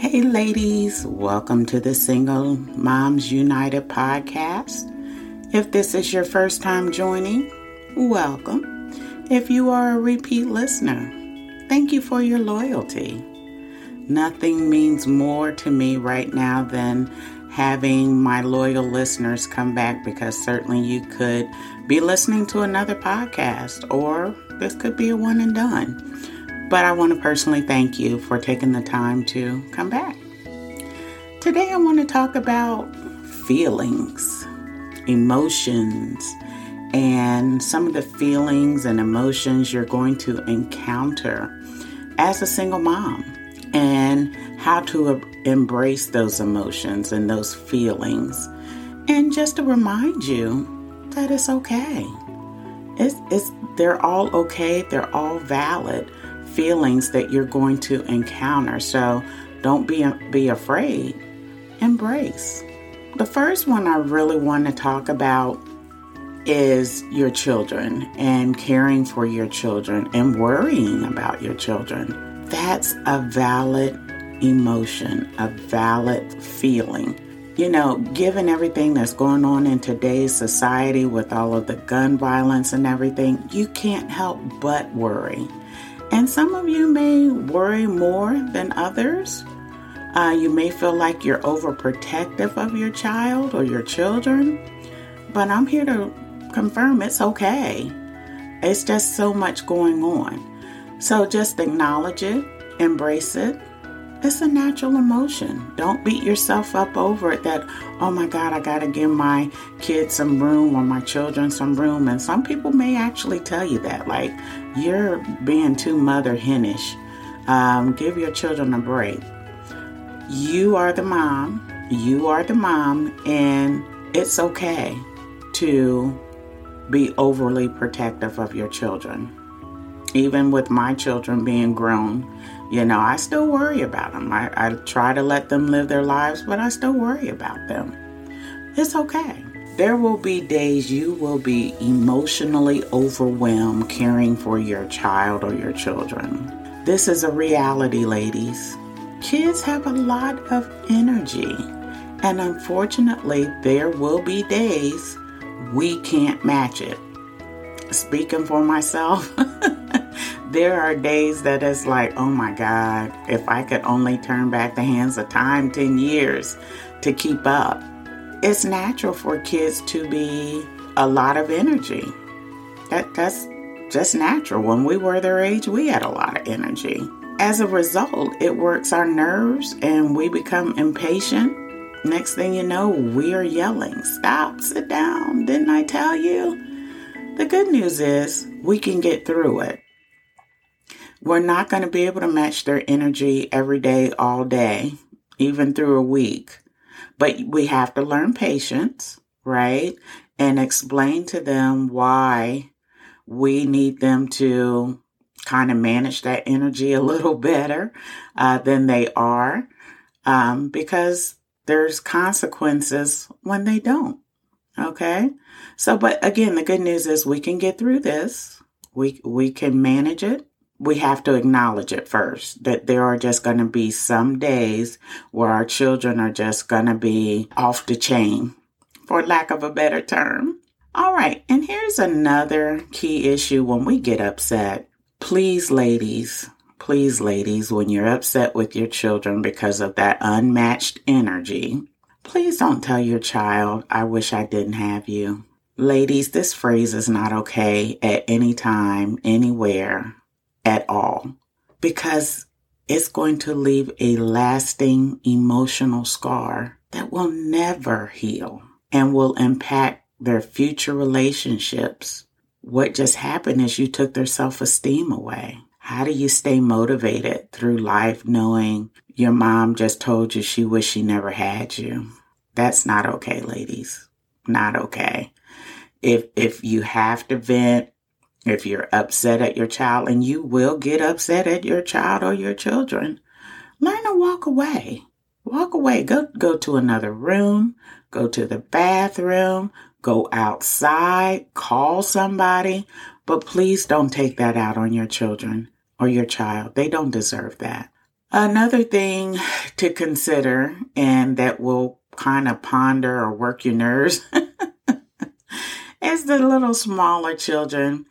Hey, ladies, welcome to the Single Moms United podcast. If this is your first time joining, welcome. If you are a repeat listener, thank you for your loyalty. Nothing means more to me right now than having my loyal listeners come back because certainly you could be listening to another podcast or this could be a one and done. But I want to personally thank you for taking the time to come back. Today, I want to talk about feelings, emotions, and some of the feelings and emotions you're going to encounter as a single mom and how to embrace those emotions and those feelings. And just to remind you that it's okay. It's, it's, they're all okay, they're all valid feelings that you're going to encounter. So don't be, be afraid. Embrace. The first one I really want to talk about is your children and caring for your children and worrying about your children. That's a valid emotion, a valid feeling. You know, given everything that's going on in today's society with all of the gun violence and everything, you can't help but worry. And some of you may worry more than others. Uh, you may feel like you're overprotective of your child or your children, but I'm here to confirm it's okay. It's just so much going on. So just acknowledge it, embrace it, it's a natural emotion. Don't beat yourself up over it that, oh my God, I got to give my kids some room or my children some room. And some people may actually tell you that, like, you're being too mother henish. Um, give your children a break. You are the mom, you are the mom, and it's okay to be overly protective of your children. Even with my children being grown, you know, I still worry about them. I, I try to let them live their lives, but I still worry about them. It's okay. There will be days you will be emotionally overwhelmed caring for your child or your children. This is a reality, ladies. Kids have a lot of energy, and unfortunately, there will be days we can't match it. Speaking for myself, there are days that it's like, oh my God, if I could only turn back the hands of time 10 years to keep up. It's natural for kids to be a lot of energy. That, that's just natural. When we were their age, we had a lot of energy. As a result, it works our nerves and we become impatient. Next thing you know, we are yelling, Stop, sit down, didn't I tell you? The good news is we can get through it. We're not going to be able to match their energy every day, all day, even through a week. But we have to learn patience, right? And explain to them why we need them to kind of manage that energy a little better uh, than they are um, because there's consequences when they don't. Okay. So, but again, the good news is we can get through this. We, we can manage it we have to acknowledge it first that there are just going to be some days where our children are just going to be off the chain, for lack of a better term. All right, and here's another key issue when we get upset. Please, ladies, please, ladies, when you're upset with your children because of that unmatched energy, please don't tell your child, I wish I didn't have you. Ladies, this phrase is not okay at any time, anywhere at all because it's going to leave a lasting emotional scar that will never heal and will impact their future relationships. What just happened is you took their self esteem away. How do you stay motivated through life knowing your mom just told you she wished she never had you? That's not okay, ladies. Not okay. If if you have to vent if you're upset at your child, and you will get upset at your child or your children, learn to walk away. Walk away. Go, go to another room. Go to the bathroom. Go outside. Call somebody. But please don't take that out on your children or your child. They don't deserve that. Another thing to consider and that will kind of ponder or work your nerves is the little smaller children.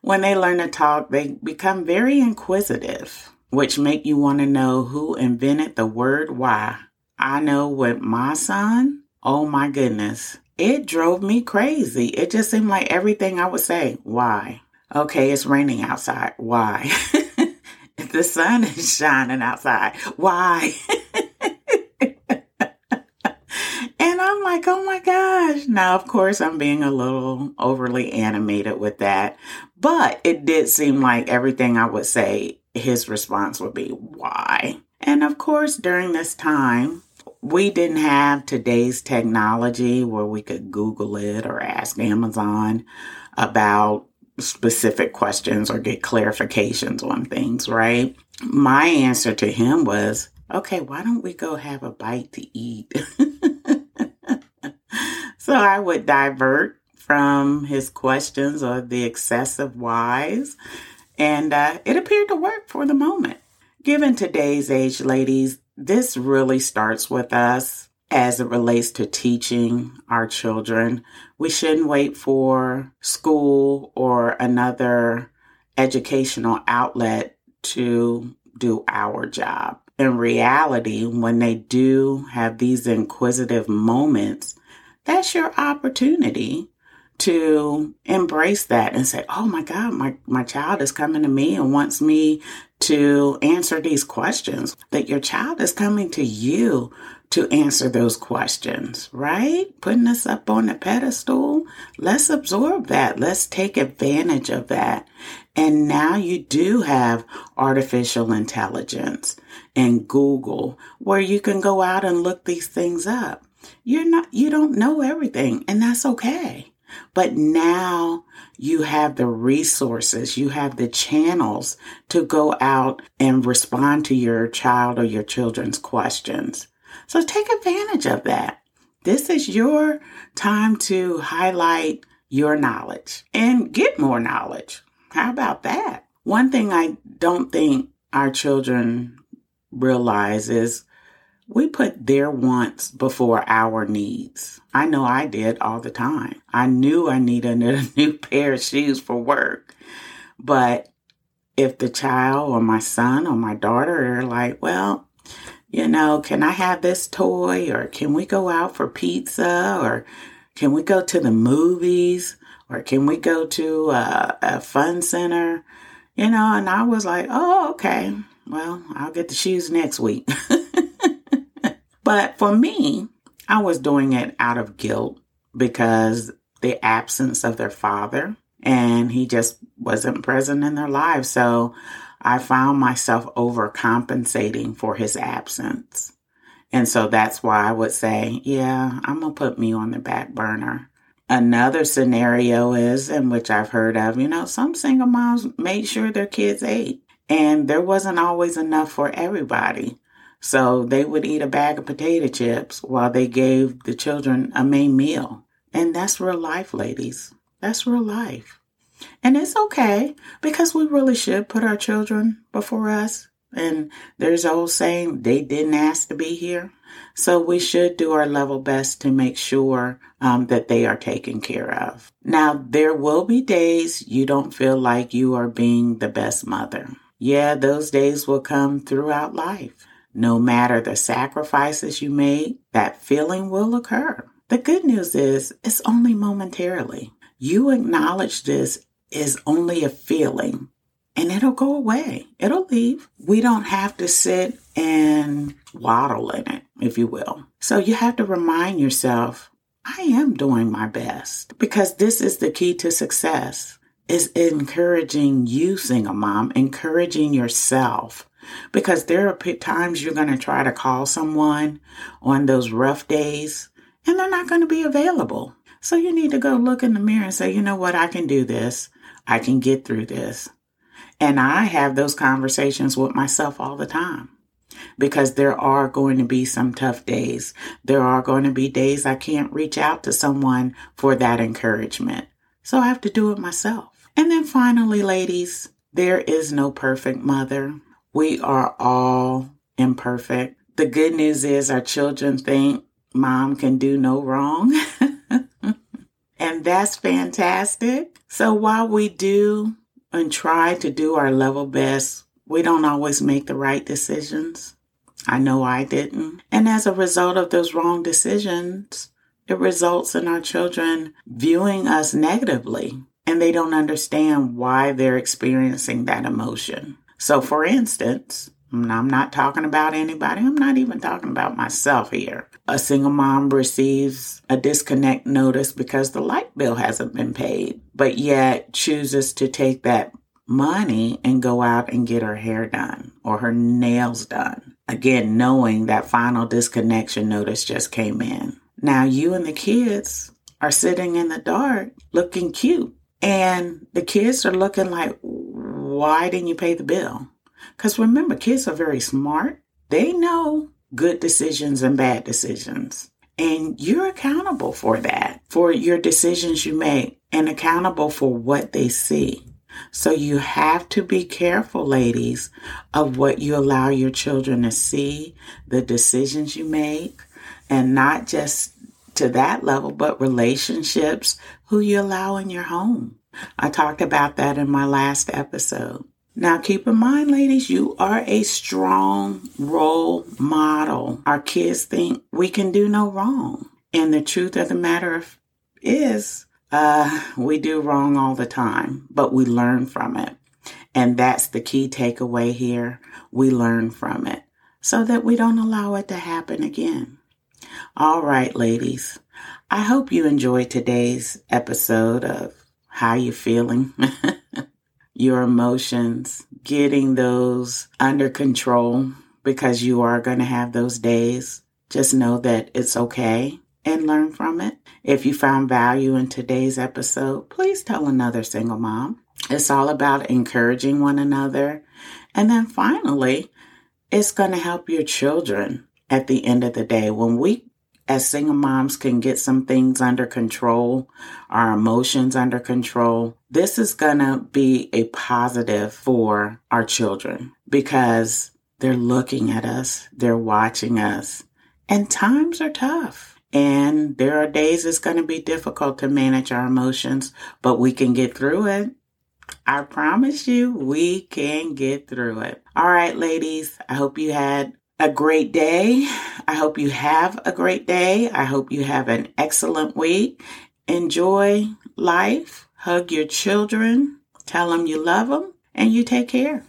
When they learn to talk, they become very inquisitive, which make you want to know who invented the word why. I know with my son, oh my goodness, it drove me crazy. It just seemed like everything I would say, why? Okay, it's raining outside. Why? the sun is shining outside. Why? and I'm like, oh my Now, of course, I'm being a little overly animated with that, but it did seem like everything I would say, his response would be, why? And of course, during this time, we didn't have today's technology where we could Google it or ask Amazon about specific questions or get clarifications on things, right? My answer to him was, okay, why don't we go have a bite to eat? so I would divert from his questions or the excessive whys, and uh, it appeared to work for the moment. Given today's age, ladies, this really starts with us as it relates to teaching our children. We shouldn't wait for school or another educational outlet to do our job. In reality, when they do have these inquisitive moments, that's your opportunity to embrace that and say, Oh my God, my, my child is coming to me and wants me to answer these questions, that your child is coming to you to answer those questions, right? Putting us up on a pedestal. Let's absorb that. Let's take advantage of that. And now you do have artificial intelligence and Google where you can go out and look these things up. You're not, you don't know everything and that's okay. But now you have the resources, you have the channels to go out and respond to your child or your children's questions. So take advantage of that. This is your time to highlight your knowledge and get more knowledge. How about that? One thing I don't think our children realize is we put their wants before our needs. I know I did all the time. I knew I needed a new pair of shoes for work. But if the child or my son or my daughter are like, well, you know, can I have this toy or can we go out for pizza or can we go to the movies or can we go to a, a fun center? You know, and I was like, oh, okay. Well, I'll get the shoes next week. But for me, I was doing it out of guilt because the absence of their father and he just wasn't present in their lives. So I found myself overcompensating for his absence. And so that's why I would say, yeah, I'm going to put me on the back burner. Another scenario is, in which I've heard of, you know, some single moms made sure their kids ate and there wasn't always enough for everybody. So they would eat a bag of potato chips while they gave the children a main meal. And that's real life, ladies. That's real life. And it's okay because we really should put our children before us. And there's old saying, they didn't ask to be here. So we should do our level best to make sure um, that they are taken care of. Now, there will be days you don't feel like you are being the best mother. Yeah, those days will come throughout life. No matter the sacrifices you make, that feeling will occur. The good news is it's only momentarily. You acknowledge this is only a feeling and it'll go away. It'll leave. We don't have to sit and waddle in it, if you will. So you have to remind yourself, I am doing my best because this is the key to success is encouraging you, single mom, encouraging yourself because there are times you're going to try to call someone on those rough days and they're not going to be available. So you need to go look in the mirror and say, you know what, I can do this. I can get through this. And I have those conversations with myself all the time because there are going to be some tough days. There are going to be days I can't reach out to someone for that encouragement. So I have to do it myself. And then finally, ladies, there is no perfect mother. We are all imperfect. The good news is our children think mom can do no wrong. and that's fantastic. So while we do and try to do our level best, we don't always make the right decisions. I know I didn't. And as a result of those wrong decisions, it results in our children viewing us negatively and they don't understand why they're experiencing that emotion. So, for instance, I'm not talking about anybody. I'm not even talking about myself here. A single mom receives a disconnect notice because the light bill hasn't been paid, but yet chooses to take that money and go out and get her hair done or her nails done. Again, knowing that final disconnection notice just came in. Now you and the kids are sitting in the dark looking cute. And the kids are looking like, why didn't you pay the bill? Because remember, kids are very smart. They know good decisions and bad decisions. And you're accountable for that, for your decisions you make, and accountable for what they see. So you have to be careful, ladies, of what you allow your children to see, the decisions you make, and not just to that level, but relationships, who you allow in your home. I talked about that in my last episode. Now, keep in mind, ladies, you are a strong role model. Our kids think we can do no wrong. And the truth of the matter is, uh, we do wrong all the time, but we learn from it. And that's the key takeaway here. We learn from it so that we don't allow it to happen again. All right, ladies. I hope you enjoyed today's episode of How You Feeling. your emotions, getting those under control because you are going to have those days. Just know that it's okay and learn from it. If you found value in today's episode, please tell another single mom. It's all about encouraging one another. And then finally, it's going to help your children at the end of the day. When we as single moms can get some things under control, our emotions under control, this is going to be a positive for our children because they're looking at us, they're watching us, and times are tough. And there are days it's going to be difficult to manage our emotions, but we can get through it. I promise you, we can get through it. All right, ladies, I hope you had a great day. I hope you have a great day. I hope you have an excellent week. Enjoy life. Hug your children. Tell them you love them and you take care.